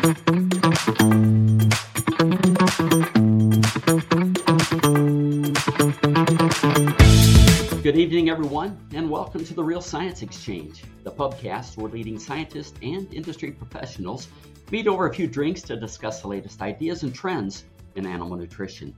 Good evening, everyone, and welcome to the Real Science Exchange, the pubcast where leading scientists and industry professionals meet over a few drinks to discuss the latest ideas and trends in animal nutrition.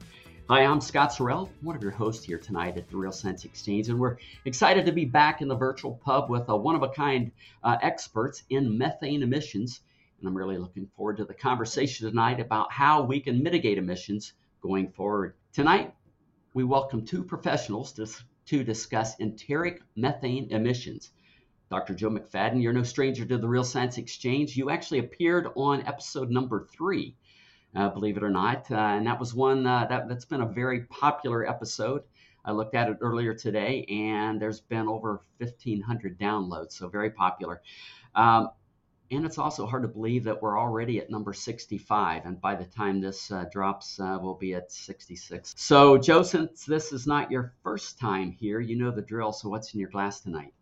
Hi, I'm Scott Sorrell, one of your hosts here tonight at the Real Science Exchange, and we're excited to be back in the virtual pub with a one of a kind uh, experts in methane emissions. And I'm really looking forward to the conversation tonight about how we can mitigate emissions going forward. Tonight, we welcome two professionals to, to discuss enteric methane emissions. Dr. Joe McFadden, you're no stranger to the Real Science Exchange. You actually appeared on episode number three uh, believe it or not. Uh, and that was one uh, that, that's been a very popular episode. I looked at it earlier today, and there's been over 1,500 downloads, so very popular. Um, and it's also hard to believe that we're already at number 65, and by the time this uh, drops, uh, we'll be at 66. So, Joe, since this is not your first time here, you know the drill. So, what's in your glass tonight?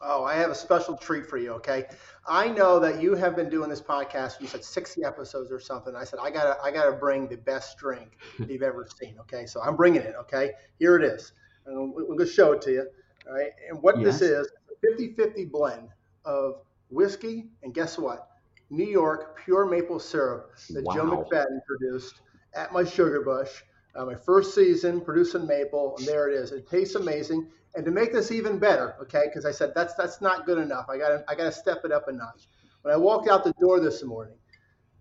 Oh, I have a special treat for you. Okay, I know that you have been doing this podcast. You said sixty episodes or something. I said I gotta, I gotta bring the best drink you've ever seen. Okay, so I'm bringing it. Okay, here it is. And we're gonna show it to you. All right, and what yes. this is, a 50-50 blend of whiskey and guess what? New York pure maple syrup that wow. Joe McFadden produced at my sugar bush. Uh, my first season producing maple, and there it is. It tastes amazing. And to make this even better, okay, because I said that's that's not good enough. I got I got to step it up a notch. When I walked out the door this morning,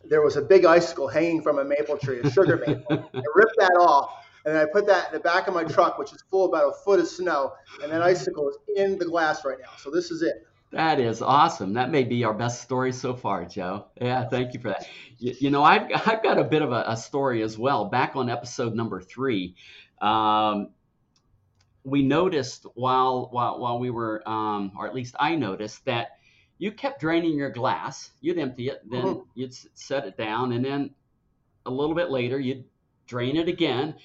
there was a big icicle hanging from a maple tree, a sugar maple. I ripped that off, and I put that in the back of my truck, which is full about a foot of snow, and that icicle is in the glass right now. So this is it. That is awesome. That may be our best story so far, Joe. Yeah, thank you for that. You, you know, I've, I've got a bit of a, a, story as well. Back on episode number three, um, we noticed while while while we were, um, or at least I noticed that you kept draining your glass. You'd empty it, then mm-hmm. you'd set it down, and then a little bit later you'd drain it again.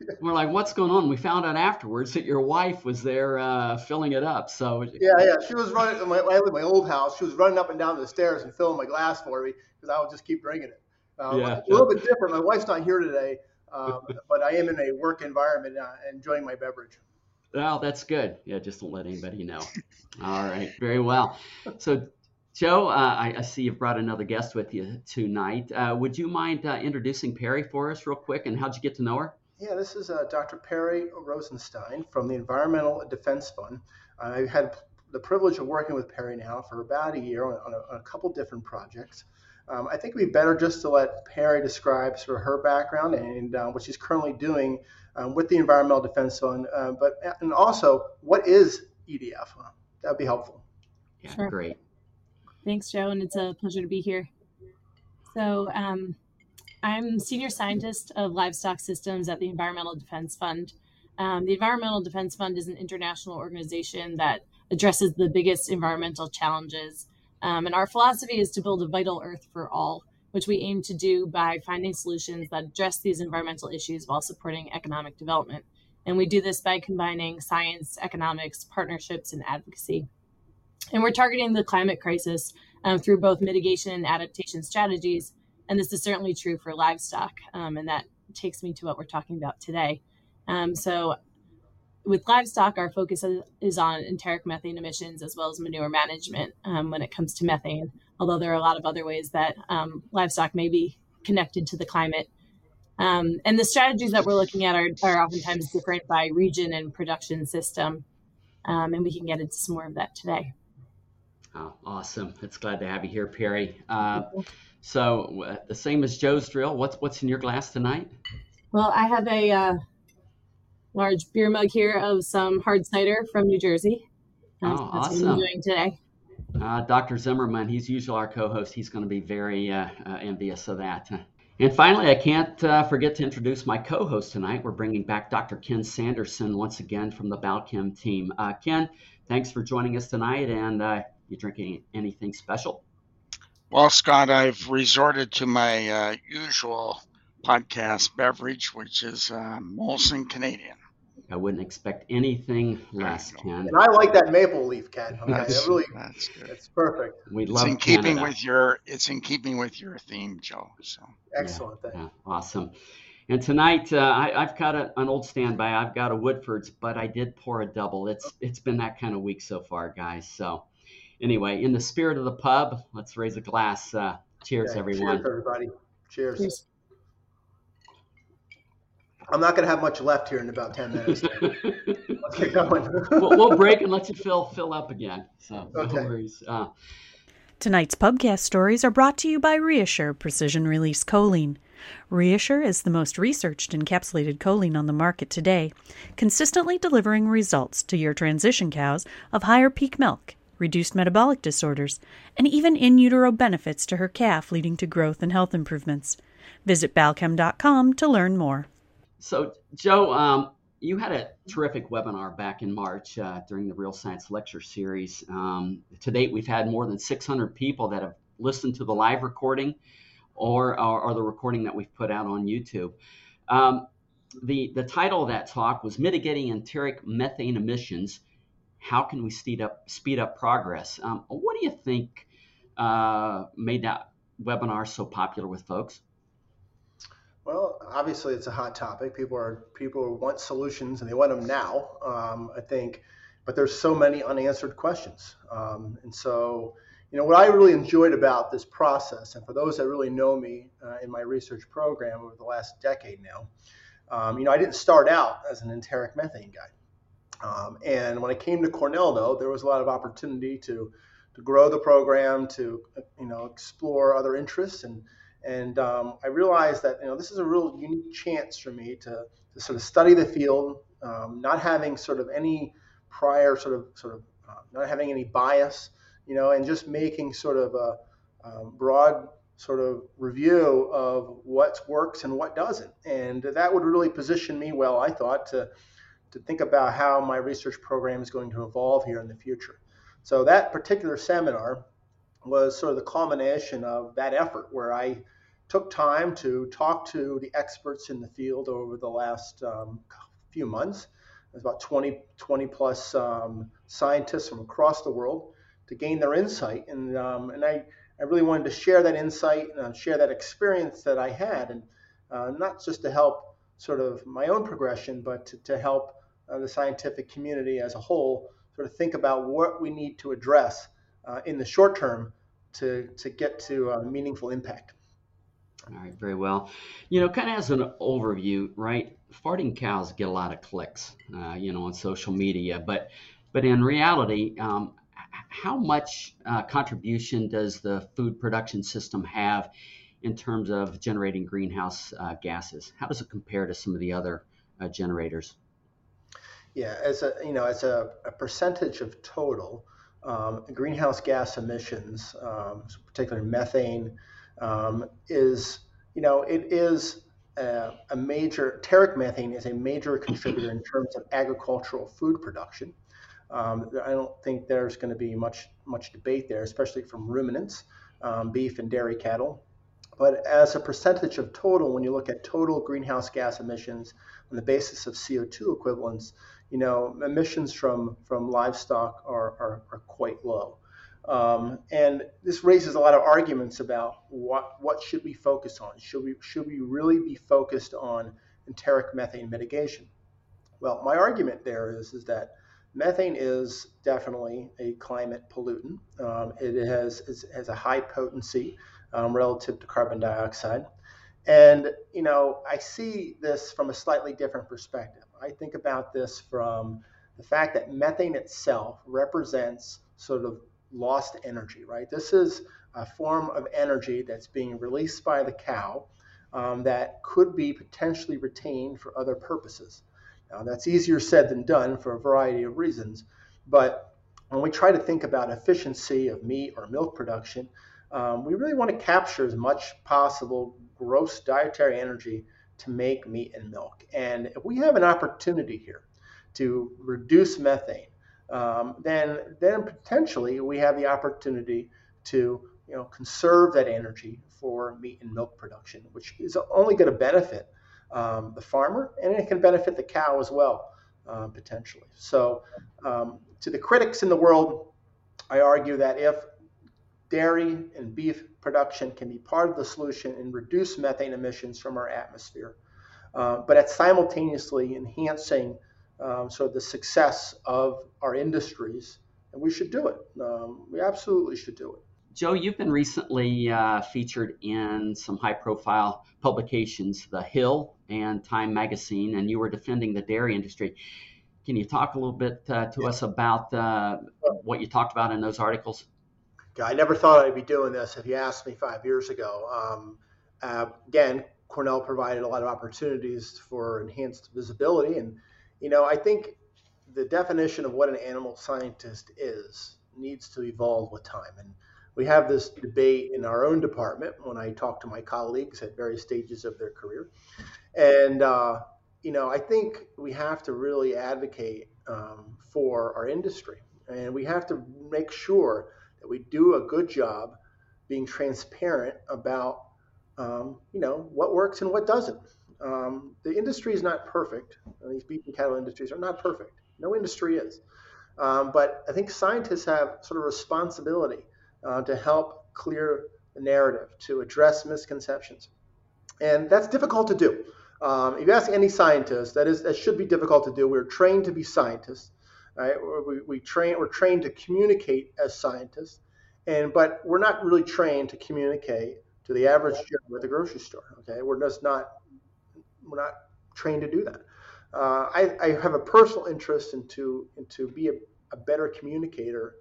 We're like, what's going on? We found out afterwards that your wife was there uh, filling it up. So yeah, yeah, she was running. My, I live in my old house. She was running up and down the stairs and filling my glass for me because I would just keep drinking it. Uh, yeah, a little bit different. My wife's not here today, um, but I am in a work environment uh, enjoying my beverage. Well, that's good. Yeah, just don't let anybody know. All right, very well. So, Joe, uh, I, I, see you've brought another guest with you tonight. Uh, would you mind uh, introducing Peri for us, real quick, and how'd you get to know her? Yeah, this is uh, Dr. Peri Rosenstein from the Environmental Defense Fund. I've had the privilege of working with Peri now for about a year on, on, a, on a, couple different projects. Um, I think it'd be better just to let Peri describe sort of her background and uh, what she's currently doing um, with the Environmental Defense Fund, uh, but and also what is EDF? That'd be helpful. Yeah, sure. great. Thanks, Joe, and it's a pleasure to be here. So, um, I'm senior scientist of livestock systems at the Environmental Defense Fund. Um, the Environmental Defense Fund is an international organization that addresses the biggest environmental challenges. Um, and our philosophy is to build a vital earth for all which we aim to do by finding solutions that address these environmental issues while supporting economic development. And we do this by combining science, economics, partnerships, and advocacy. And we're targeting the climate crisis um, through both mitigation and adaptation strategies. And this is certainly true for livestock. Um, and that takes me to what we're talking about today. Um, so, with livestock, our focus is on enteric methane emissions as well as manure management um, when it comes to methane although there are a lot of other ways that um, livestock may be connected to the climate. Um, and the strategies that we're looking at are, are oftentimes different by region and production system. Um, and we can get into some more of that today. Oh, awesome. It's glad to have you here, Peri. Uh, so, uh, the same as Joe's drill, what's, what's in your glass tonight? Well, I have a uh, large beer mug here of some hard cider from New Jersey. Oh, that's awesome. what I'm doing today. Uh, Dr. Zimmerman, he's usually our co host. He's going to be very uh, uh, envious of that. And finally, I can't uh, forget to introduce my co host tonight. We're bringing back Dr. Ken Sanderson once again from the Balchem team. Uh, Ken, thanks for joining us tonight. And uh, you drinking anything special? Well, Scott, I've resorted to my usual podcast beverage, which is Molson Canadian. I wouldn't expect anything less, Ken. And I like that maple leaf, Ken. Okay, That's, that really, that's good. it's perfect. We love it. It's love in keeping Canada. with your it's in keeping with your theme, Joe. So Excellent. Thank Yeah, awesome. And tonight, uh, I, I've got a, an old standby. I've got a Woodford's, but I did pour a double. It's it's been that kind of week so far, guys. So, anyway, in the spirit of the pub, let's raise a glass. Uh, cheers, Okay, everyone. Cheers, everybody. Cheers. Cheers. I'm not going to have much left here in about 10 minutes. Let's get going. we'll, we'll break and let you fill fill up again. So no Okay. worries. Uh, Tonight's pubcast stories are brought to you by ReaShure Precision Release Choline. ReaShure is the most researched encapsulated choline on the market today, consistently delivering results to your transition cows of higher peak milk, reduced metabolic disorders, and even in utero benefits to her calf, leading to growth and health improvements. Visit balchem.com to learn more. So, Joe, um, you had a terrific webinar back in March uh, during the Real Science Lecture Series. Um, to date, we've had more than 600 people that have listened to the live recording or, or, or the recording that we've put out on YouTube. Um, the, the title of that talk was Mitigating Enteric Methane Emissions. How can we speed up, speed up progress? Um, what do you think uh, made that webinar so popular with folks? Well, obviously, it's a hot topic. People are people want solutions and they want them now. Um, I think, but there's so many unanswered questions, um, and so you know what I really enjoyed about this process, and for those that really know me uh, in my research program over the last decade now, um, you know I didn't start out as an enteric methane guy, um, and when I came to Cornell, though, there was a lot of opportunity to to grow the program, to you know explore other interests. And and um, I realized that you know this is a real unique chance for me to, to sort of study the field, um, not having sort of any prior sort of sort of uh, not having any bias, you know, and just making sort of a um, broad sort of review of what works and what doesn't, and that would really position me well, I thought, to to think about how my research program is going to evolve here in the future. So that particular seminar was sort of the culmination of that effort where I took time to talk to the experts in the field over the last um, few months. There's about 20, 20 plus um, scientists from across the world to gain their insight. And, um, and I, I really wanted to share that insight and uh, share that experience that I had, and uh, not just to help sort of my own progression, but to, to help uh, the scientific community as a whole sort of think about what we need to address uh, in the short term to, to get to uh, meaningful impact. All right, very well. You know, kind of as an overview, right? Farting cows get a lot of clicks, uh, you know, on social media, but but in reality, um, how much uh, contribution does the food production system have in terms of generating greenhouse uh, gases? How does it compare to some of the other uh, generators? Yeah, as a you know, as a, a percentage of total um, greenhouse gas emissions, um, particularly methane, um, is you know it is a, a major enteric methane is a major contributor in terms of agricultural food production. Um, I don't think there's going to be much much debate there, especially from ruminants, um, beef and dairy cattle. But as a percentage of total, when you look at total greenhouse gas emissions on the basis of CO2 equivalents, you know, emissions from, from livestock are, are, are quite low. Um, and this raises a lot of arguments about what, what should we focus on? Should we, should we really be focused on enteric methane mitigation? Well, my argument there is, is that methane is definitely a climate pollutant. Um, it has, it has a high potency um, relative to carbon dioxide. And, you know, I see this from a slightly different perspective. I think about this from the fact that methane itself represents sort of lost energy, right? This is a form of energy that's being released by the cow um, that could be potentially retained for other purposes. Now, that's easier said than done for a variety of reasons, but when we try to think about efficiency of meat or milk production, um, we really want to capture as much possible gross dietary energy to make meat and milk. And if we have an opportunity here to reduce methane, um, then then potentially we have the opportunity to you know conserve that energy for meat and milk production, which is only going to benefit um, the farmer and it can benefit the cow as well. uh, potentially. So, um, to the critics in the world, I argue that if dairy and beef production can be part of the solution and reduce methane emissions from our atmosphere, uh, but at simultaneously enhancing um, sort of the success of our industries, and we should do it. Um, we absolutely should do it. Joe, you've been recently uh, featured in some high profile publications, The Hill and Time Magazine, and you were defending the dairy industry. Can you talk a little bit uh, to us about uh, what you talked about in those articles? I never thought I'd be doing this if you asked me five years ago. Um, uh, again, Cornell provided a lot of opportunities for enhanced visibility. And, you know, I think the definition of what an animal scientist is needs to evolve with time. And we have this debate in our own department when I talk to my colleagues at various stages of their career. And, uh, you know, I think we have to really advocate um, for our industry, and we have to make sure that we do a good job being transparent about, um, you know, what works and what doesn't. Um, the industry is not perfect. These beef and cattle industries are not perfect. No industry is. Um, but I think scientists have sort of responsibility uh, to help clear the narrative, to address misconceptions. And that's difficult to do. Um, if you ask any scientist, that is that should be difficult to do. We're trained to be scientists, right? We, we train we're trained to communicate as scientists, and but we're not really trained to communicate to the average Joe at the grocery store. Okay, we're just not we're not trained to do that. Uh, I, I, have a personal interest into into be a, a, better communicator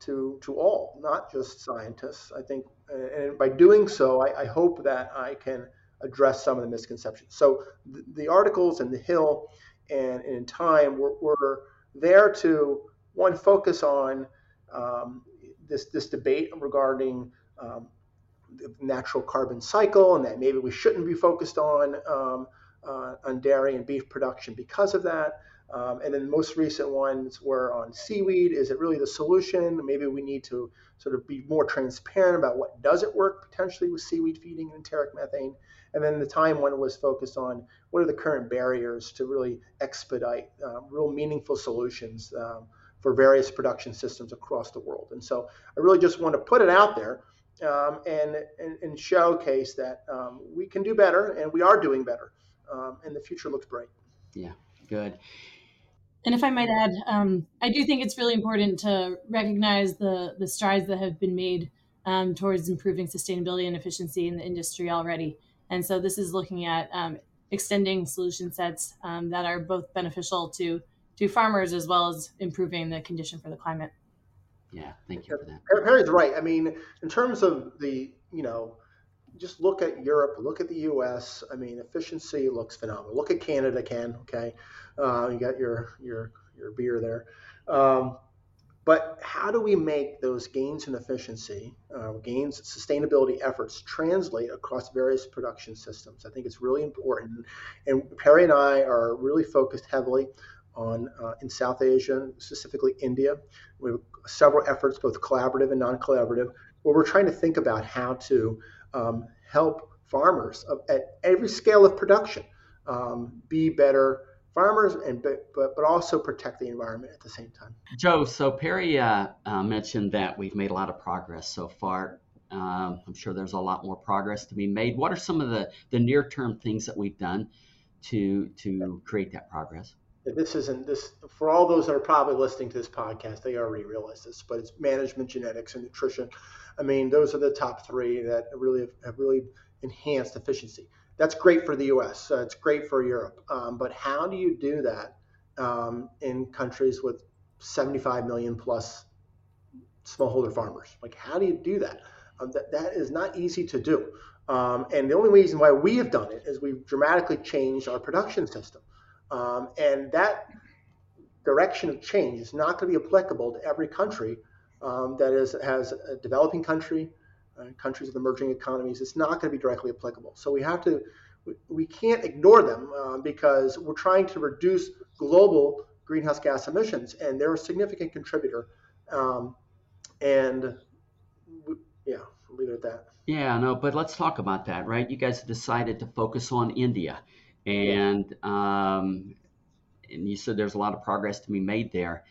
to to all, not just scientists. I think, and by doing so, I, I hope that I can address some of the misconceptions. So the, the articles in the Hill and, and in Time were, were, there to one focus on um, this this debate regarding um, the natural carbon cycle and that maybe we shouldn't be focused on um, uh, on dairy and beef production because of that. Um, and then the most recent ones were on seaweed. Is it really the solution? Maybe we need to sort of be more transparent about what doesn't work potentially with seaweed feeding and enteric methane. And then the time one was focused on what are the current barriers to really expedite um, real meaningful solutions um, for various production systems across the world. And so I really just want to put it out there um, and, and, and, showcase that um, we can do better and we are doing better. Um, and the future looks bright. Yeah, good. And if I might add, um, I do think it's really important to recognize the the strides that have been made um, towards improving sustainability and efficiency in the industry already. And so this is looking at um, extending solution sets um, that are both beneficial to to farmers as well as improving the condition for the climate. Yeah, thank you for that. Peri's right. I mean, in terms of the you know just look at Europe, look at the U.S. I mean, efficiency looks phenomenal. Look at Canada, Ken. Okay, uh, you got your your your beer there. Um, but how do we make those gains in efficiency, uh, gains in sustainability efforts translate across various production systems? I think it's really important. And Peri and I are really focused heavily on uh, in South Asia, specifically India. We have several efforts, both collaborative and non-collaborative, where we're trying to think about how to um, help farmers at every scale of production um, be better farmers and but, but but also protect the environment at the same time. Joe, so Peri uh, uh, mentioned that we've made a lot of progress so far. Um, I'm sure there's a lot more progress to be made. What are some of the, the near term things that we've done to to create that progress? This isn't this for all those that are probably listening to this podcast. They already realize this, but it's management, genetics, and nutrition. I mean, those are the top three that really have, have really enhanced efficiency. That's great for the U.S. Uh, it's great for Europe. Um, but how do you do that um, in countries with 75 million plus smallholder farmers? Like, how do you do that? Um, that that is not easy to do. Um, and the only reason why we have done it is we've dramatically changed our production system. Um, and that direction of change is not going to be applicable to every country um, that is has a developing country, countries with emerging economies. It's not going to be directly applicable. So we have to we, can't ignore them uh, because we're trying to reduce global greenhouse gas emissions, and they're a significant contributor. Um, and we, yeah, will leave it at that. Yeah, no, but let's talk about that, right? You guys decided to focus on India, and um, and you said there's a lot of progress to be made there.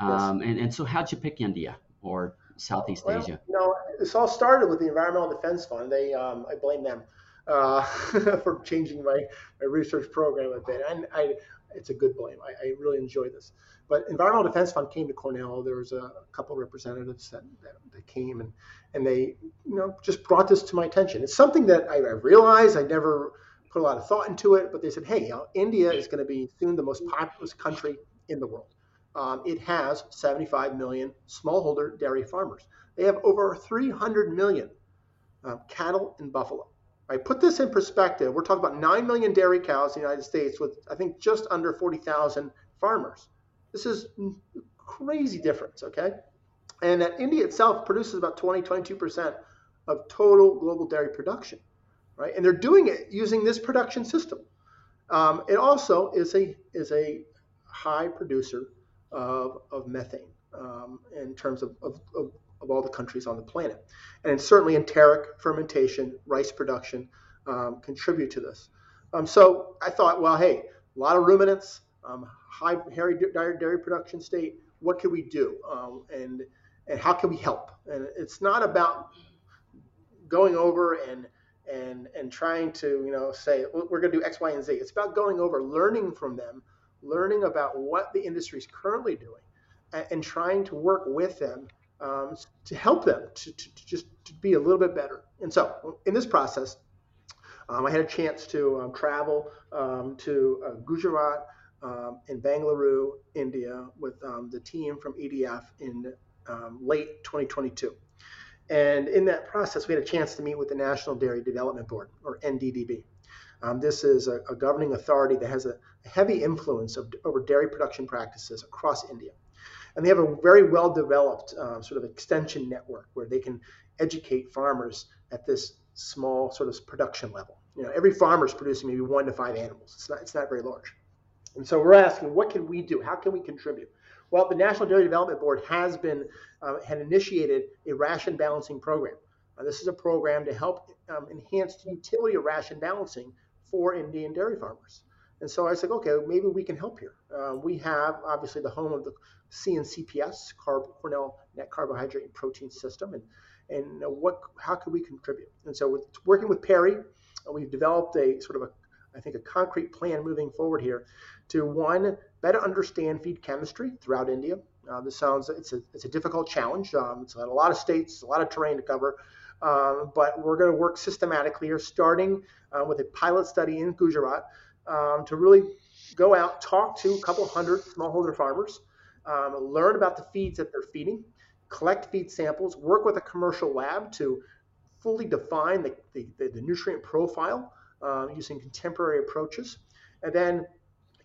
Um, yes. and, and so, how'd you pick India or Southeast well, Asia? You know, this all started with the Environmental Defense Fund. They, um, I blame them uh, for changing my, my research program a bit. And I, it's a good blame. I, I, really enjoy this. But Environmental Defense Fund came to Cornell. There was a, couple of representatives that, that, that, came and, and they, you know, just brought this to my attention. It's something that I, I realized I never put a lot of thought into it, but they said, hey, you know, India is going to be soon the most populous country in the world. Um, it has 75 million smallholder dairy farmers. They have over 300 million uh, cattle and buffalo. Right, put this in perspective. We're talking about 9 million dairy cows in the United States with, I think, just under 40,000 farmers. This is crazy difference, okay? And that India itself produces about 20, 22% of total global dairy production, right? And they're doing it using this production system. Um, it also is a is a high producer of, of methane um, in terms of, of, of, of, all the countries on the planet. And certainly enteric fermentation, rice production um, contribute to this. Um, so I thought, well, hey, a lot of ruminants, um, high dairy, dairy production state. What can we do? Um, and and how can we help? And it's not about going over and and and trying to you know say we're going to do X, Y, and Z. It's about going over, learning from them, learning about what the industry is currently doing, and, and, trying to work with them um, to help them to, to, to, just to be a little bit better. And so in this process, um, I had a chance to um, travel um, to uh, Gujarat um, in Bangalore, India, with um, the team from EDF in late 2022. And in that process, we had a chance to meet with the National Dairy Development Board, or NDDB. Um, this is a, a, governing authority that has a, heavy influence of, over dairy production practices across India. And they have a very well developed um, sort of extension network where they can educate farmers at this small sort of production level. You know, every farmer is producing maybe one to five animals. It's not, it's not very large. And so we're asking, what can we do? How can we contribute? Well, the National Dairy Development Board has been uh, had initiated a ration balancing program. Uh, this is a program to help um, enhance the utility of ration balancing for Indian dairy farmers. And so I said, okay, maybe we can help here. Uh, we have obviously the home of the CNCPS, Carb, Cornell Net Carbohydrate and Protein System, and and what how could we contribute? And so with working with Peri, uh, we've developed a sort of a I think a concrete plan moving forward here to one better understand feed chemistry throughout India. Uh, this sounds it's a it's a difficult challenge. Um, it's a lot of states, a lot of terrain to cover. Um, but we're going to work systematically here, starting uh, with a pilot study in Gujarat um, to really go out, talk to a couple hundred smallholder farmers, um, learn about the feeds that they're feeding, collect feed samples, work with a commercial lab to fully define the, the, the nutrient profile uh, using contemporary approaches, and then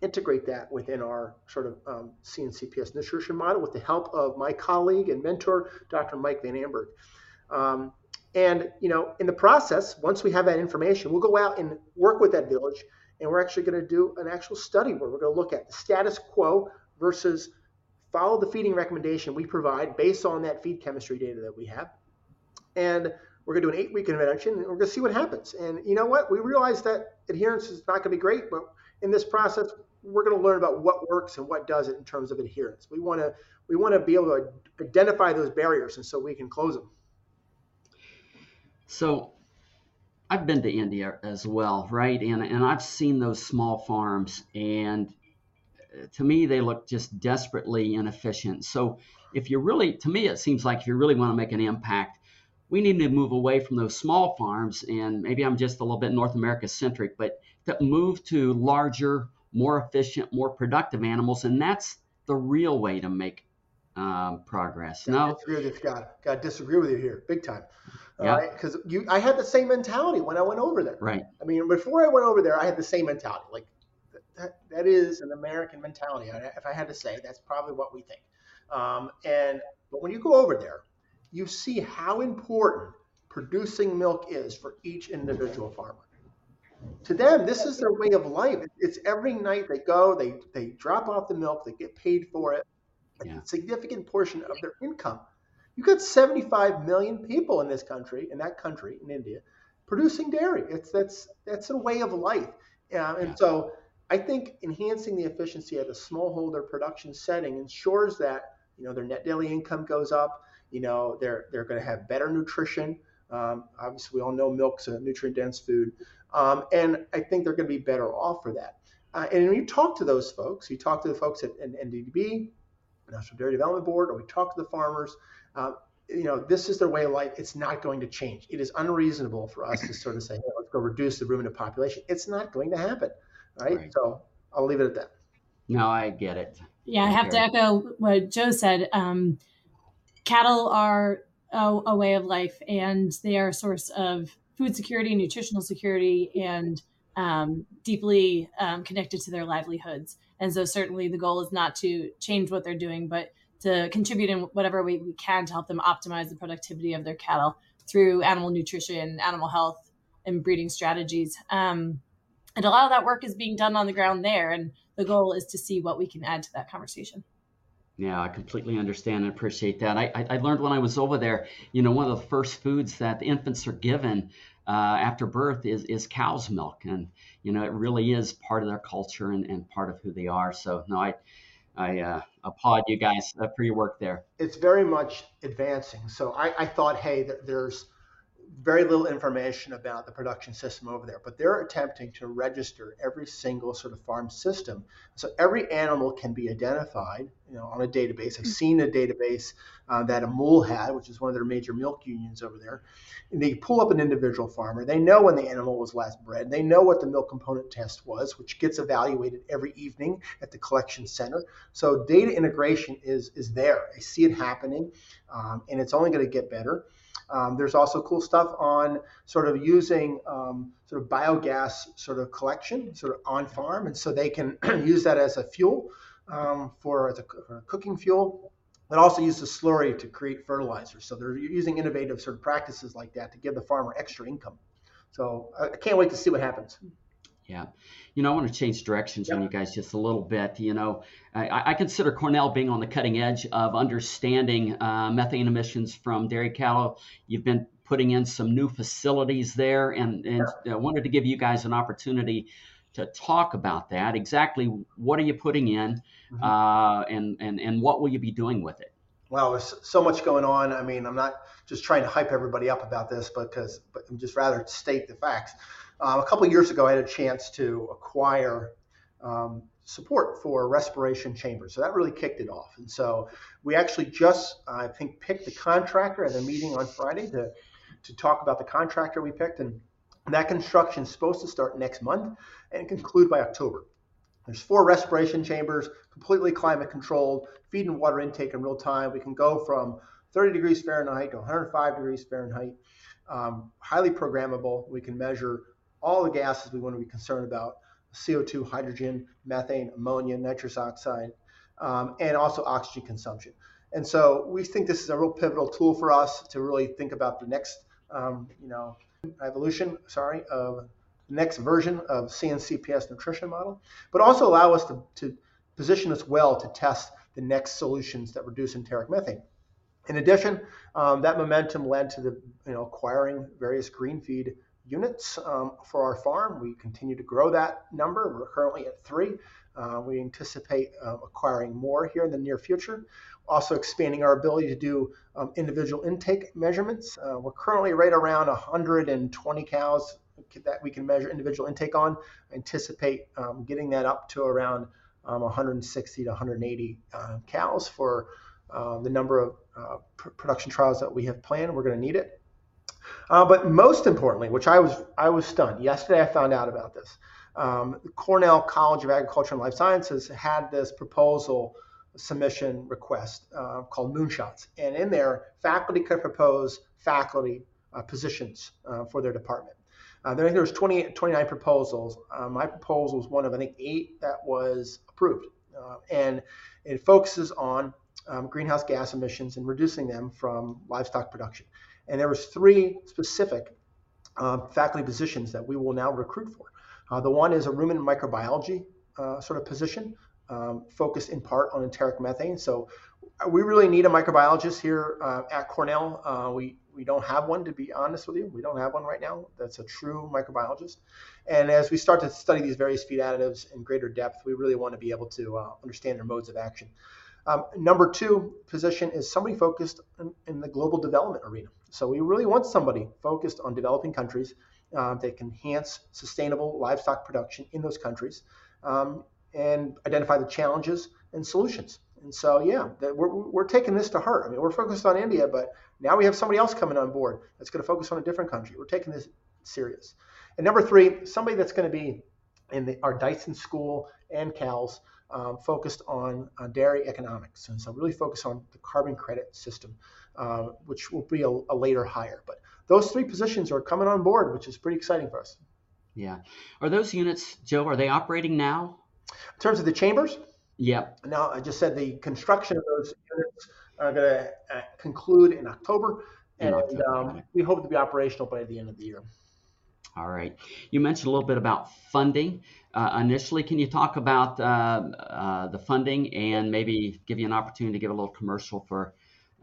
integrate that within our sort of um, CNCPS nutrition model with the help of my colleague and mentor, Dr. Mike Van Amburgh. Um, and you know, in the process, once we have that information, we'll go out and work with that village, and we're actually going to do an actual study where we're going to look at the status quo versus follow the feeding recommendation we provide based on that feed chemistry data that we have. And we're going to do an eight-week intervention, and we're going to see what happens. And you know what? We realize that adherence is not going to be great, but in this process, we're going to learn about what works and what doesn't in terms of adherence. We want to we want to be able to identify those barriers, and so we can close them. So I've been to India as well, right? And and I've seen those small farms and uh, to me they look just desperately inefficient. So if you really to me it seems like if you really want to make an impact, we need to move away from those small farms and maybe I'm just a little bit North America centric, but to move to larger, more efficient, more productive animals and that's the real way to make um, progress. Yeah, no, I disagree with you, Scott. Got to disagree with you here, big time. Yeah. Because you, I had the same mentality when I went over there. Right. I mean, before I went over there, I had the same mentality. Like that, that is an American mentality. If I had to say, that's probably what we think. Um, and but when you go over there, you see how important producing milk is for each individual farmer. To them, this is their way of life. It's every night they go, they they drop off the milk, they get paid for it. Yeah. A significant portion of their income You've got 75 million people in this country, in that country, in India, producing dairy. It's that's that's a way of life, um, and so I think enhancing the efficiency at the smallholder production setting ensures that you know their net daily income goes up. You know they're they're going to have better nutrition. Um, obviously, we all know milk's a nutrient dense food, um, and I think they're going to be better off for that. Uh, and when you talk to those folks, you talk to the folks at NDDB, National Dairy Development Board, or we talk to the farmers. Uh, you know, this is their way of life. It's not going to change. It is unreasonable for us to sort of say, hey, let's go reduce the ruminant population. It's not going to happen, right? right. So I'll leave it at that. No, I get it. Yeah, I have to echo what Joe said. Um, cattle are a, a, way of life, and they are a source of food security, nutritional security, and um, deeply um, connected to their livelihoods. And so, certainly, the goal is not to change what they're doing, but to contribute in whatever way we can to help them optimize the productivity of their cattle through animal nutrition, animal health, and breeding strategies. Um, and a lot of that work is being done on the ground there. And the goal is to see what we can add to that conversation. Yeah, I completely understand and appreciate that. I, I learned when I was over there, you know, one of the first foods that the infants are given uh, after birth is, is cow's milk. And, you know, it really is part of their culture and, and part of who they are. So, no, I, I uh, applaud you guys uh, for your work there. It's very much advancing. So I, I thought, hey, there's very little information about the production system over there, but they're attempting to register every single sort of farm system. So every animal can be identified, you know, on a database. I've seen a database uh, that Amul had, which is one of their major milk unions over there. And they pull up an individual farmer. They know when the animal was last bred. They know what the milk component test was, which gets evaluated every evening at the collection center. So data integration is is there. I see it happening, um, and it's only going to get better. Um, there's also cool stuff on sort of using um, sort of biogas sort of collection, sort of on farm, and so they can use that as a fuel um, for, as a, for a cooking fuel. But also use the slurry to create fertilizer. So they're using innovative sort of practices like that to give the farmer extra income. So I can't wait to see what happens. Yeah. You know, I want to change directions on you guys just a little bit. You know, I, I, consider Cornell being on the cutting edge of understanding uh, methane emissions from dairy cattle. You've been putting in some new facilities there, and, and I wanted to give you guys an opportunity to talk about that. Exactly what are you putting in, mm-hmm. uh, and, and, and what will you be doing with it? Well, there's so much going on. I mean, I'm not just trying to hype everybody up about this, because but I'm just rather state the facts. Um, a couple years ago, I had a chance to acquire um, support for respiration chambers. So that really kicked it off. And so we actually just, I think, picked the contractor at a meeting on Friday to, to talk about the contractor we picked. And that construction is supposed to start next month and conclude by October. There's four respiration chambers, completely climate controlled, feed and water intake in real time. We can go from 30 degrees Fahrenheit to 105 degrees Fahrenheit. Um, highly programmable. We can measure all the gases we want to be concerned about CO2, hydrogen, methane, ammonia, nitrous oxide, um, and also oxygen consumption. And so we think this is a real pivotal tool for us to really think about the next, um, you know, evolution, sorry, of the next version of CNCPS nutrition model, but also allow us to, to position us well to test the next solutions that reduce enteric methane. In addition, um, that momentum led to the you know acquiring various GreenFeed units um, for our farm. We continue to grow that number. We're currently at three. Uh, we anticipate uh, acquiring more here in the near future. Also expanding our ability to do um, individual intake measurements. Uh, we're currently right around 120 cows that we can measure individual intake on. I anticipate um, getting that up to around um, 160 to 180 uh, cows for uh, the number of uh, pr- production trials that we have planned. We're going to need it. Uh, but most importantly, which I was I was stunned. Yesterday, I found out about this. Um, Cornell College of Agriculture and Life Sciences had this proposal submission request uh, called Moonshots, and in there, faculty could propose faculty uh, positions uh, for their department. Uh, there, there was 20, 29 proposals. Uh, my proposal was one of I think eight that was approved, uh, and it focuses on um, greenhouse gas emissions and reducing them from livestock production. And there was three specific uh, faculty positions that we will now recruit for. Uh, the one is a rumen microbiology uh, sort of position. um, focused in part on enteric methane. So we really need a microbiologist here uh, at Cornell. Uh, we we don't have one to be honest with you. We don't have one right now. That's a true microbiologist. And as we start to study these various feed additives in greater depth, we really want to be able to uh, understand their modes of action. Um, number two position is somebody focused in, in, the global development arena. So we really want somebody focused on developing countries uh, that can enhance sustainable livestock production in those countries um, and identify the challenges and solutions. And so, yeah, we're, we're taking this to heart. I mean, we're focused on India, but now we have somebody else coming on board that's going to focus on a different country. We're taking this serious. And number three, somebody that's going to be in the, our Dyson School and CALS um, focused on uh, dairy economics. And so, really focus on the carbon credit system, uh, which will be a, a later hire. But those three positions are coming on board, which is pretty exciting for us. Yeah. Are those units, Joe, are they operating now? In terms of the chambers? Yeah. Now, I just said the construction of those units are going to uh, conclude in October, in and October. Um, we hope to be operational by the end of the year. All right. You mentioned a little bit about funding. Uh, initially, can you talk about uh, uh, the funding and maybe give you an opportunity to give a little commercial for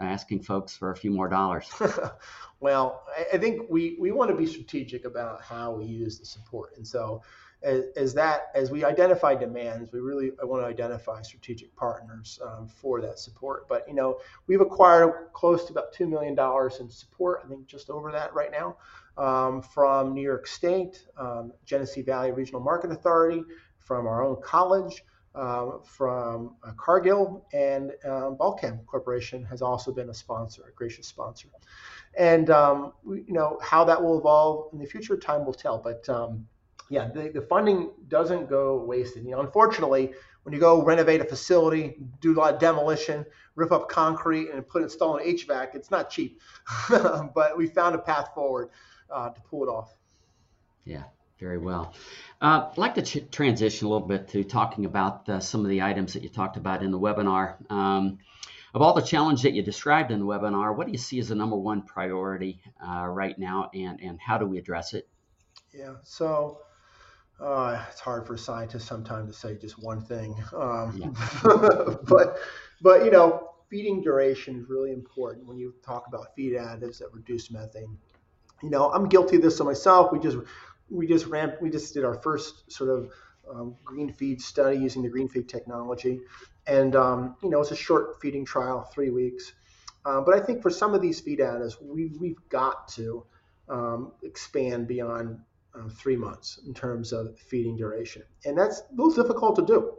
asking folks for a few more dollars? well, I, think we, we want to be strategic about how we use the support. And so, as, as, that as we identify demands, we really want to identify strategic partners um, for that support. But you know, we've acquired close to about two million dollars in support. I think just over that right now um, from New York State, um, Genesee Valley Regional Market Authority, from our own college, um, from uh, Cargill, and um, Balchem Corporation has also been a sponsor, a gracious sponsor. And um, you know how that will evolve in the future, time will tell. But um, yeah, the, the funding doesn't go wasted. You know, unfortunately, when you go renovate a facility, do a lot of demolition, rip up concrete, and put install an HVAC, it's not cheap. but we found a path forward uh, to pull it off. Yeah, very well. Uh, I'd like to ch- transition a little bit to talking about uh, some of the items that you talked about in the webinar. Um, of all the challenges that you described in the webinar, what do you see as the number one priority uh, right now, and, and how do we address it? Yeah, so uh, it's hard for scientists sometimes to say just one thing, um, yeah. but but you know, feeding duration is really important when you talk about feed additives that reduce methane you know, I'm guilty of this to myself. We just we just ran we just did our first sort of um, GreenFeed study using the GreenFeed technology, and um, you know it's a short feeding trial, three weeks. Uh, but I think for some of these feed additives, we we've got to um, expand beyond uh, three months in terms of feeding duration, and that's a little difficult to do.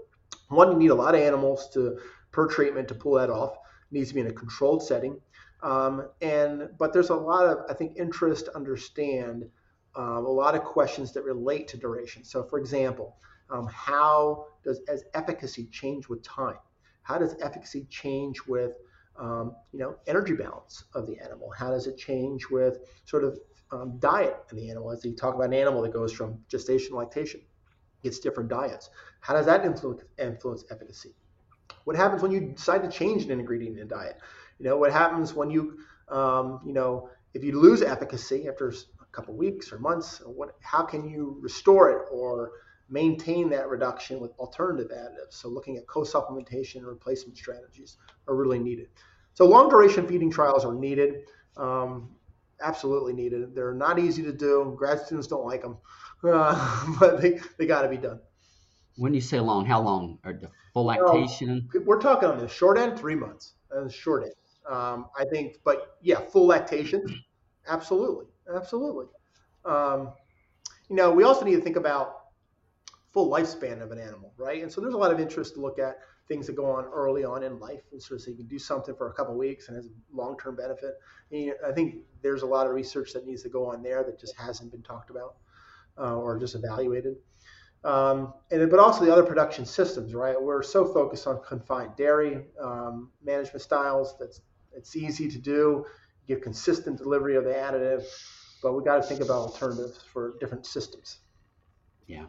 One, you need a lot of animals to per treatment to pull that off. It needs to be in a controlled setting. Um, and but there's a lot of I think interest to understand um, a lot of questions that relate to duration. So, for example, um, how does as efficacy change with time? How does efficacy change with um, you know energy balance of the animal? How does it change with sort of um, diet in the animal? As you talk about an animal that goes from gestation lactation, gets different diets. How does that influence influence efficacy? What happens when you decide to change an ingredient in a diet? You know, what happens when you, um, you know, if you lose efficacy after a couple weeks or months, what, how can you restore it or maintain that reduction with alternative additives? So looking at co-supplementation and replacement strategies are really needed. So long duration feeding trials are needed, um, absolutely needed. They're not easy to do. Grad students don't like them, uh, but they, they got to be done. When you say long, how long? Or the full lactation? we're talking on the short end, three months. The short end. Um, I think, but yeah, full lactation, absolutely, absolutely. Um, you know, we also need to think about full lifespan of an animal, right? And so there's a lot of interest to look at things that go on early on in life, and of so you can do something for a couple weeks and has long-term benefit. I think there's a lot of research that needs to go on there that just hasn't been talked about uh, or just evaluated. Um, and but also the other production systems, right? We're so focused on confined dairy um, management styles that's it's easy to do, give consistent delivery of the additive, but we got to think about alternatives for different systems. Yeah.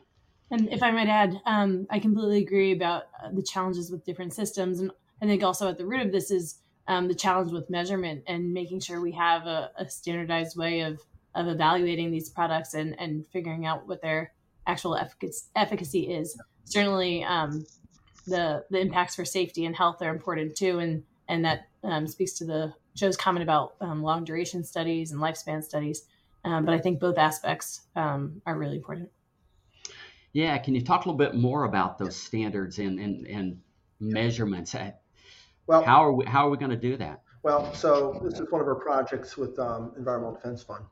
And if I might add, um, I completely agree about uh, the challenges with different systems. And I think also at the root of this is um, the challenge with measurement and making sure we have a, a, standardized way of, of evaluating these products and, and figuring out what their actual efficacy, efficacy is. Certainly, um, the the impacts for safety and health are important too, and and that um, speaks to the Joe's comment about um, long duration studies and lifespan studies. Um, but I think both aspects um, are really important. Yeah, can you talk a little bit more about those standards and and, and measurements? Well, how are we how are we going to do that? Well, so this is one of our projects with um, Environmental Defense Fund,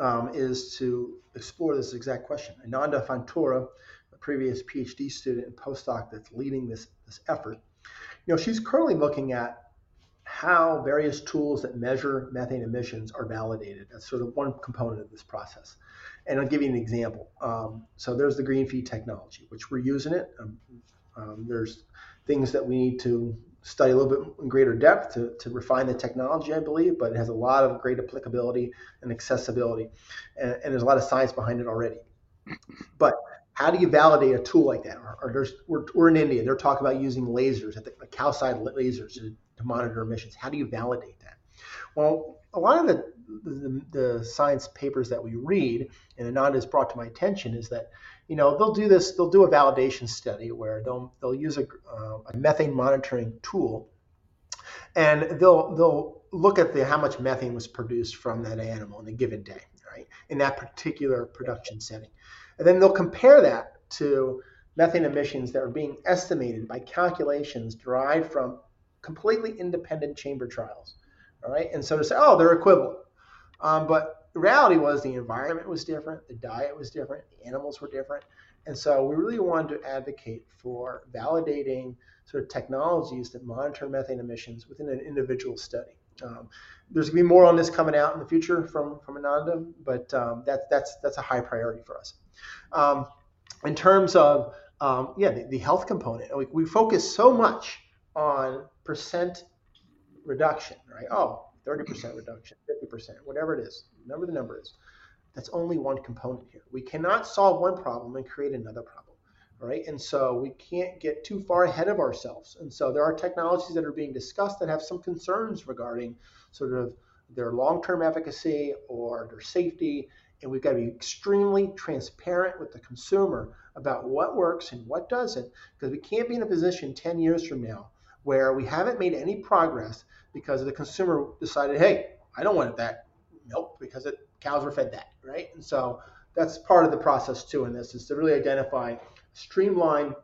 um, is to explore this exact question. Ananda Fontoura, a previous PhD student and postdoc that's leading this this effort, you know, she's currently looking at how various tools that measure methane emissions are validated. That's sort of one component of this process. And I'll give you an example. Um, so there's the GreenFeed technology, which we're using it. Um, um, there's things that we need to study a little bit in greater depth to, to refine the technology, I believe, but it has a lot of great applicability and accessibility. And, and there's a lot of science behind it already. But how do you validate a tool like that? Or, or there's, we're, we're in India. They're talking about using lasers, the, the lasers to, to monitor emissions. How do you validate that? Well, a lot of the, the, the science papers that we read, and Ananda has brought to my attention, is that you know they'll do this. They'll do a validation study where they'll they'll use a, uh, a methane monitoring tool, and they'll they'll look at the how much methane was produced from that animal in a given day, right? In that particular production setting, and then they'll compare that to methane emissions that are being estimated by calculations derived from completely independent chamber trials. All right. And so to say, oh, they're equivalent. Um, but the reality was the environment was different, the diet was different, the animals were different. And so we really wanted to advocate for validating sort of technologies that monitor methane emissions within an individual study. Um, there's going to be more on this coming out in the future from, from Ananda, but um, that, that's, that's a high priority for us. Um, in terms of, um, yeah, the, the, health component, we, we focus so much on percent reduction, right? Oh, 30% reduction, 50%, whatever it is, whatever the number is. That's only one component here. We cannot solve one problem and create another problem, right? And so we can't get too far ahead of ourselves. And so there are technologies that are being discussed that have some concerns regarding sort of their long-term efficacy or their safety. And we've got to be extremely transparent with the consumer about what works and what doesn't, because we can't be in a position 10 years from now where we haven't made any progress because the consumer decided, hey, I don't want that milk because it, cows were fed that, right? And so that's part of the process too in this is to really identify a streamlined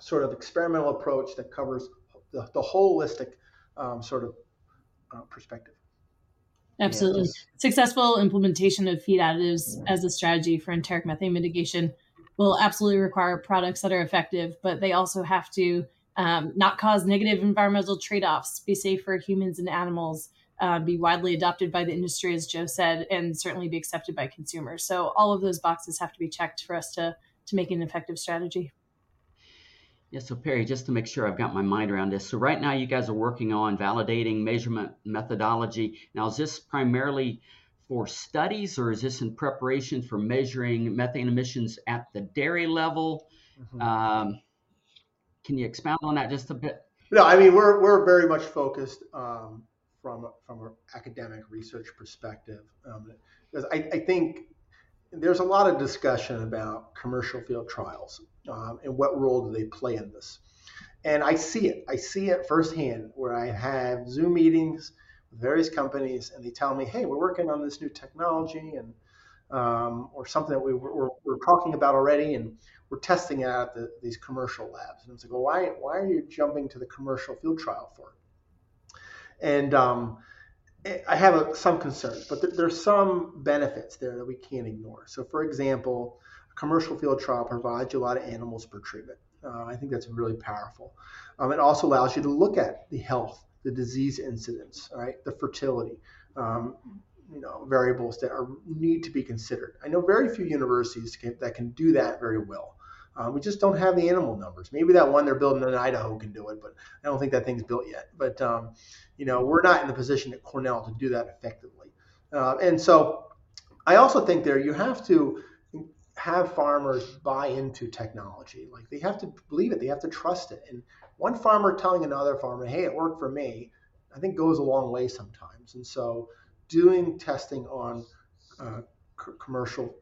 sort of experimental approach that covers the, the holistic um, sort of uh, perspective. Absolutely. Yeah. Successful implementation of feed additives as a strategy for enteric methane mitigation will absolutely require products that are effective, but they also have to um, not cause negative environmental trade offs, be safe for humans and animals, uh, be widely adopted by the industry, as Joe said, and certainly be accepted by consumers. So all of those boxes have to be checked for us to to make an effective strategy. Yeah, so Peri, just to make sure I've got my mind around this. So right now you guys are working on validating measurement methodology. Now is this primarily for studies or is this in preparation for measuring methane emissions at the dairy level? Mm-hmm. Um, can you expound on that just a bit? No, I mean we're we're very much focused um, from from an academic research perspective um, because I, I, think there's a lot of discussion about commercial field trials um, and what role do they play in this, and I see it. I see it firsthand where I have Zoom meetings with various companies and they tell me, hey, we're working on this new technology and um, or something that we, we're, we're talking about already and we're testing it out at the, these commercial labs. And it's like, well, why, why are you jumping to the commercial field trial for? it? And um, I have a, some concerns, but th- there's some benefits there that we can't ignore. So, for example, commercial field trial provides you a lot of animals per treatment. Uh, I think that's really powerful. Um, it also allows you to look at the health, the disease incidence, right, the fertility, um, you know, variables that are need to be considered. I know very few universities can, that can do that very well. Uh, we just don't have the animal numbers. Maybe that one they're building in Idaho can do it, but I don't think that thing's built yet. But um, you know, we're not in the position at Cornell to do that effectively. Uh, and so, I also think there you have to have farmers buy into technology. Like they have to believe it, they have to trust it. And one farmer telling another farmer, "Hey, it worked for me," I think goes a long way sometimes. And so, doing testing on uh, c- commercial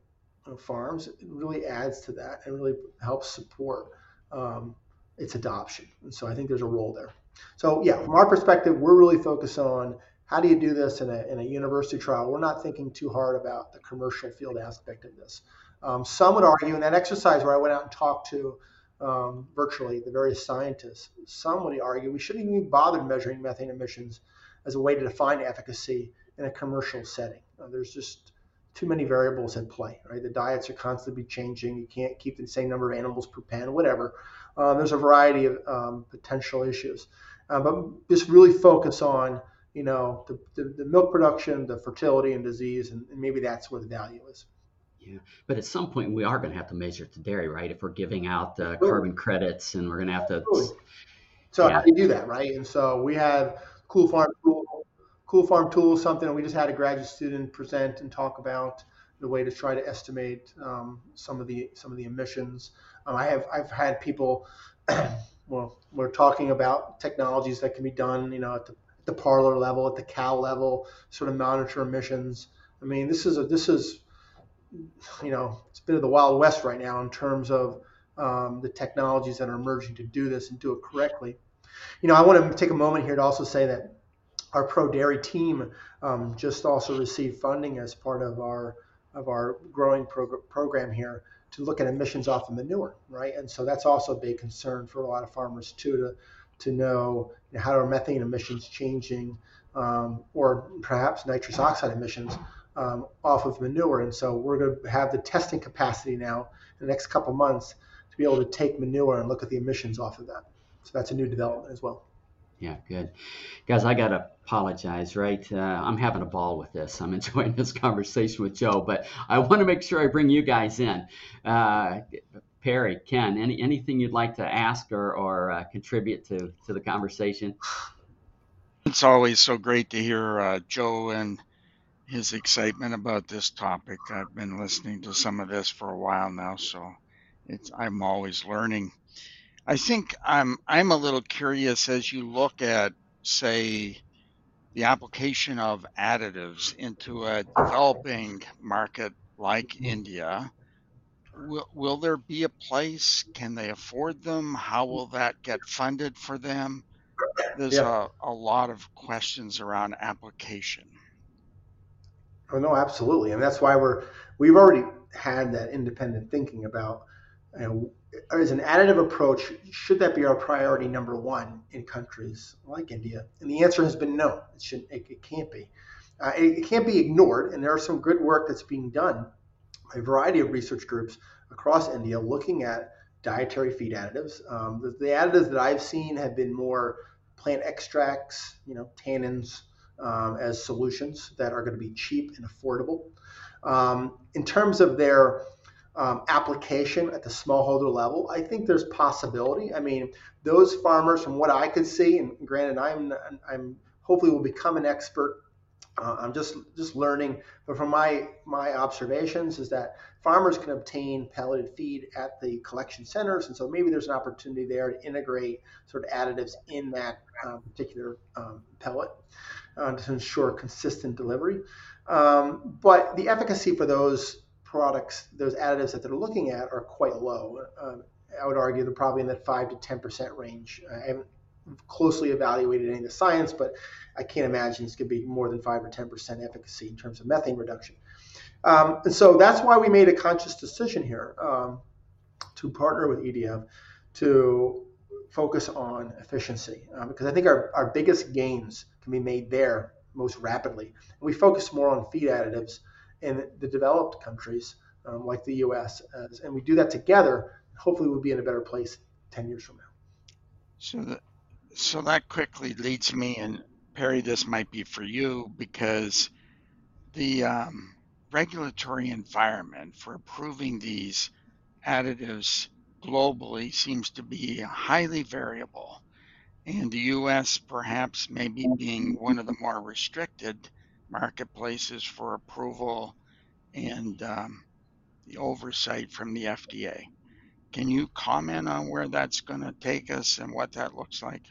farms, really adds to that and really helps support um, its adoption. And so I think there's a role there. So yeah, from our perspective, we're really focused on how do you do this in a, in a university trial. We're not thinking too hard about the commercial field aspect of this. Um, some would argue in that exercise where I went out and talked to um, virtually the various scientists, some would argue we shouldn't even be bothered measuring methane emissions as a way to define efficacy in a commercial setting. Uh, there's just too many variables at play, right? The diets are constantly changing. You can't keep the same number of animals per pen, whatever. Um, there's a variety of um, potential issues, uh, but just really focus on you know the, the, the, milk production, the fertility and disease, and, and maybe that's where the value is. Yeah, but at some point we are going to have to measure to dairy, right? If we're giving out uh, carbon credits, and we're going to have to. So yeah. how do you do that, right? And so we have Cool Farm Tool. Cool Farm Tool something that we just had a graduate student present and talk about the way to try to estimate um, some of the some of the emissions. Um, I have I've had people. well, we're talking about technologies that can be done, you know, at the, the parlor level, at the cow level, sort of monitor emissions. I mean, this is a this is you know, it's a bit of the Wild West right now in terms of um, the technologies that are emerging to do this and do it correctly. You know, I want to take a moment here to also say that our Pro Dairy team um, just also received funding as part of our of our growing prog- program here to look at emissions off of manure, right? And so that's also a big concern for a lot of farmers too to to know, you know how are methane emissions changing, um, or perhaps nitrous oxide emissions um, off of manure. And so we're going to have the testing capacity now in the next couple months to be able to take manure and look at the emissions off of that. So that's a new development as well. Yeah, good. Guys, I got to apologize, right? Uh, I'm having a ball with this. I'm enjoying this conversation with Joe, but I want to make sure I bring you guys in. Uh, Peri, Ken, any, anything you'd like to ask or, or uh, contribute to, to the conversation? It's always so great to hear uh, Joe and his excitement about this topic. I've been listening to some of this for a while now, so it's I'm always learning. I think I'm I'm a little curious as you look at say the application of additives into a developing market like mm-hmm. India. Will, will there be a place? Can they afford them? How will that get funded for them? There's yeah. a, a lot of questions around application. Oh no, absolutely, and that's why we're we've already had that independent thinking about you know, as an additive approach, should that be our priority number one in countries like India? And the answer has been no. It should it, it can't be. Uh, it, it, can't be ignored, and there's some good work that's being done by a variety of research groups across India looking at dietary feed additives. Um, the, the additives that I've seen have been more plant extracts, you know, tannins, um, as solutions that are going to be cheap and affordable. Um, in terms of their um, application at the smallholder level, I think there's possibility. I mean, those farmers, from what I could see, and granted, I'm I'm hopefully will become an expert. Uh, I'm just just learning, but from my my observations is that farmers can obtain pelleted feed at the collection centers, and so maybe there's an opportunity there to integrate sort of additives in that uh, particular um, pellet uh, to ensure consistent delivery. Um, but the efficacy for those products, those additives that they're looking at, are quite low. Um, I would argue they're probably in that five to ten percent range. I haven't closely evaluated any of the science, but I can't imagine going to be more than five or ten percent efficacy in terms of methane reduction. Um, and so that's why we made a conscious decision here um, to partner with EDF to focus on efficiency uh, because I think our, our biggest gains can be made there most rapidly. And we focus more on feed additives in the developed countries um, like the U.S. As, and we do that together. Hopefully, we'll be in a better place 10 years from now. So that, so that quickly leads me, and Peri, this might be for you because the um, regulatory environment for approving these additives globally seems to be highly variable and the U.S. perhaps maybe being one of the more restricted marketplaces for approval and um, the oversight from the FDA. Can you comment on where that's going to take us and what that looks like?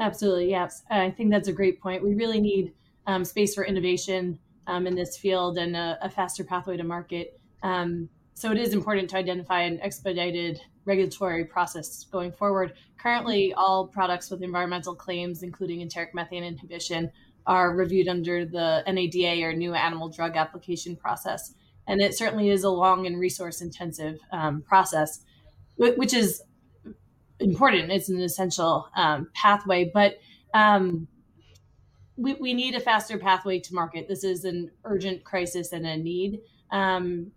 Absolutely, yes. I think that's a great point. We really need um, space for innovation um, in this field and a, a, faster pathway to market. Um, so it is important to identify an expedited regulatory process going forward. Currently, all products with environmental claims, including enteric methane inhibition, are reviewed under the NADA or New Animal Drug Application process. And it certainly is a long and resource intensive um, process, which is important. It's an essential um, pathway, but um, we, we need a faster pathway to market. This is an urgent crisis and a need. Um,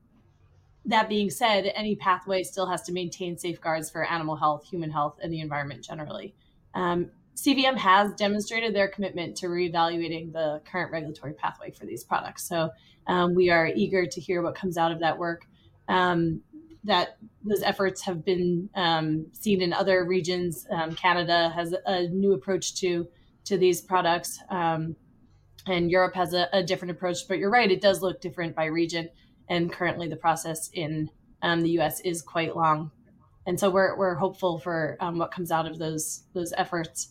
that being said, any pathway still has to maintain safeguards for animal health, human health, and the environment generally. Um, CVM has demonstrated their commitment to reevaluating the current regulatory pathway for these products. So um, we are eager to hear what comes out of that work. Um, that those efforts have been um, seen in other regions. Um, Canada has a new approach to to these products, um, and Europe has a, a, different approach. But you're right; it does look different by region. And currently, the process in um, the U.S. is quite long, and so we're we're hopeful for what comes out of those those efforts.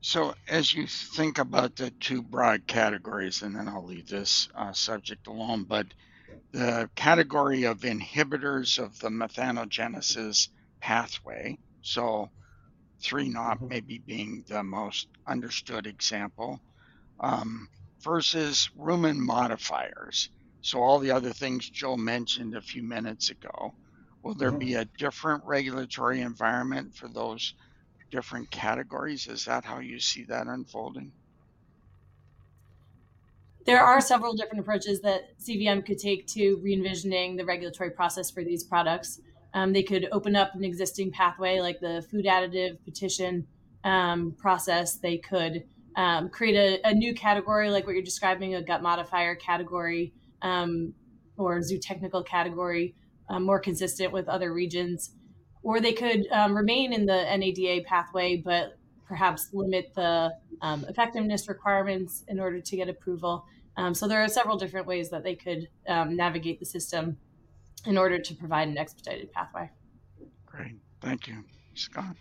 So, as you think about the two broad categories, and then I'll leave this uh, subject alone, but the category of inhibitors of the methanogenesis pathway, so 3 NOP mm-hmm. maybe being the most understood example, um, versus rumen modifiers. So, all the other things Joe mentioned a few minutes ago. Will there mm-hmm. be a different regulatory environment for those different categories? Is that how you see that unfolding? There are several different approaches that CVM could take to re envisioning the regulatory process for these products. Um, they could open up an existing pathway like the food additive petition um, process. They could um, create a, a, new category like what you're describing, a gut modifier category um, or zootechnical category, uh, more consistent with other regions or they could um, remain in the NADA pathway, but perhaps limit the um, effectiveness requirements in order to get approval. Um, so there are several different ways that they could um, navigate the system in order to provide an expedited pathway. Great, thank you, Scott.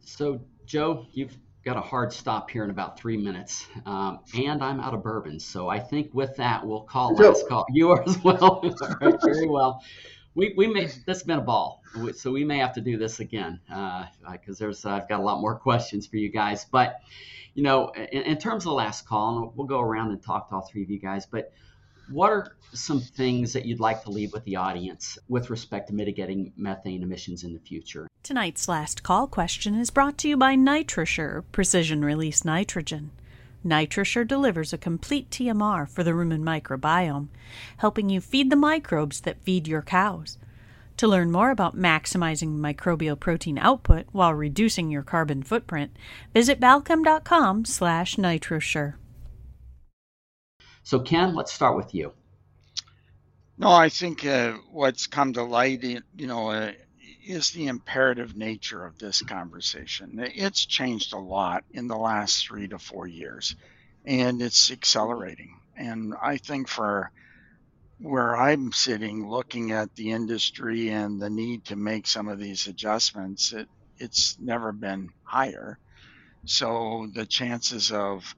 So Joe, you've got a hard stop here in about three minutes, um, and I'm out of bourbon. So I think with that, we'll call last call. You are as well. All right, very well we, we may this has been a ball. So we may have to do this again because uh, there's uh, i've got a lot more questions for you guys. But you know in, in, terms of the last call and we'll go around and talk to all three of you guys but what are some things that you'd like to leave with the audience with respect to mitigating methane emissions in the future? Tonight's last call question is brought to you by NitroShure precision release nitrogen NitroShure delivers a complete TMR for the rumen microbiome, helping you feed the microbes that feed your cows. To learn more about maximizing microbial protein output while reducing your carbon footprint, visit balchem.com slash nitroshure. So Ken, let's start with you. No, I think uh, what's come to light, you know, uh, is the imperative nature of this conversation. It's changed a lot in the last three to four years, and it's accelerating. And I think for where I'm sitting, looking at the industry and the need to make some of these adjustments, it, it's never been higher. So the chances of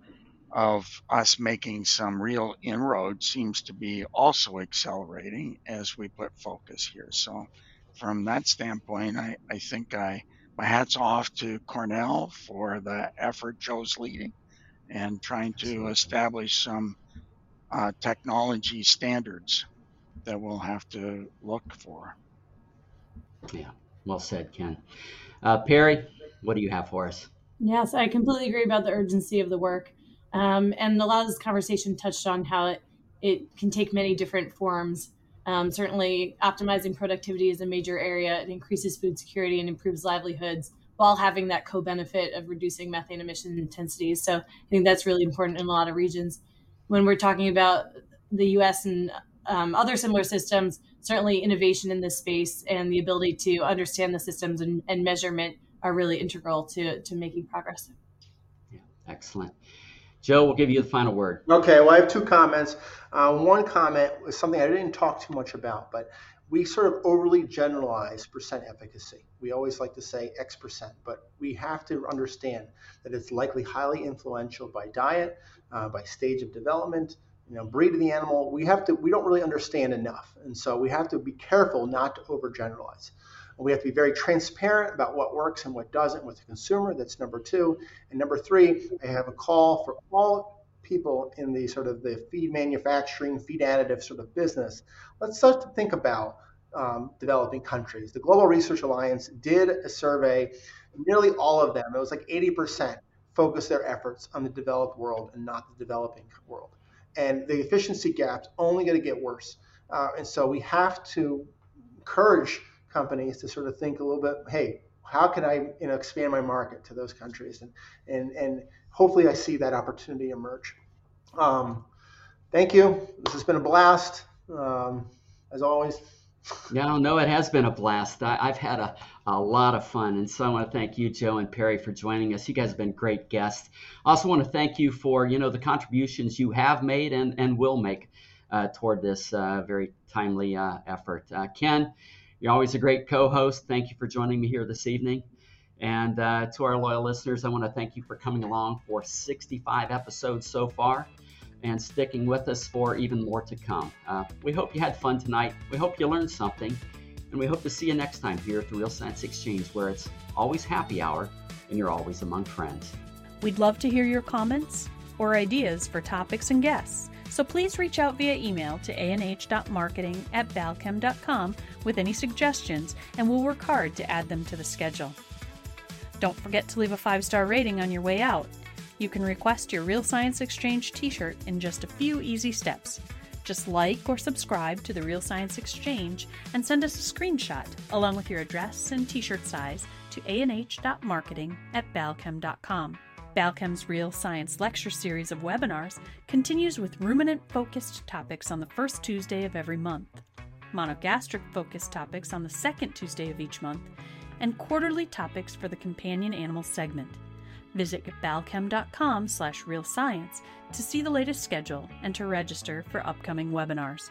of us making some real inroads seems to be also accelerating as we put focus here. So from that standpoint, I, I think I my hats off to Cornell for the effort Joe's leading and trying to establish some uh, technology standards that we'll have to look for. Yeah, well said, Ken. Uh, Peri, what do you have for us? Yes, I completely agree about the urgency of the work. Um, and a lot of this conversation touched on how it, it can take many different forms. Um, certainly, optimizing productivity is a major area. It increases food security and improves livelihoods while having that co benefit of reducing methane emission intensities. So, I think that's really important in a lot of regions. When we're talking about the US and um, other similar systems, certainly innovation in this space and the ability to understand the systems and, and measurement are really integral to, to making progress. Yeah, excellent. Joe, we'll give you the final word. Okay, well, I have two comments. Uh, one comment was something I didn't talk too much about, but we sort of overly generalize percent efficacy. We always like to say X percent, but we have to understand that it's likely highly influential by diet, uh, by stage of development, you know, breed of the animal, we have to, we don't really understand enough. And so we have to be careful not to overgeneralize. We have to be very transparent about what works and what doesn't with the consumer. That's number two. And number three, I have a call for all people in the sort of the feed manufacturing, feed additive sort of business. Let's start to think about um, developing countries. The Global Research Alliance did a survey. Nearly all of them, it was like 80%, focus their efforts on the developed world and not the developing world and the efficiency gap's only going to get worse. Uh, and so we have to encourage companies to sort of think a little bit, hey, how can I you know expand my market to those countries? And and and hopefully I see that opportunity emerge. Um, thank you. This has been a blast. Um, as always, yeah, no, it has been a blast. I, have had a, a lot of fun. And so I want to thank you, Joe and Peri, for joining us. You guys have been great guests. I also want to thank you for, you know, the contributions you have made and, and will make uh, toward this uh, very timely uh, effort. Uh, Ken, you're always a great co-host. Thank you for joining me here this evening. And uh, to our loyal listeners, I want to thank you for coming along for 65 episodes so far and sticking with us for even more to come. Uh, we hope you had fun tonight. We hope you learned something. And we hope to see you next time here at the Real Science Exchange, where it's always happy hour and you're always among friends. We'd love to hear your comments or ideas for topics and guests. So please reach out via email to anh.marketing at balchem.com with any suggestions, and we'll work hard to add them to the schedule. Don't forget to leave a five star rating on your way out you can request your Real Science Exchange t shirt in just a few easy steps. Just like or subscribe to the Real Science Exchange and send us a screenshot along with your address and t shirt size to anh.marketing at balchem.com. Balchem's Real Science Lecture Series of webinars continues with ruminant focused topics on the first Tuesday of every month, monogastric focused topics on the second Tuesday of each month, and quarterly topics for the companion animal segment. Visit balchem.com slash realscience to see the latest schedule and to register for upcoming webinars.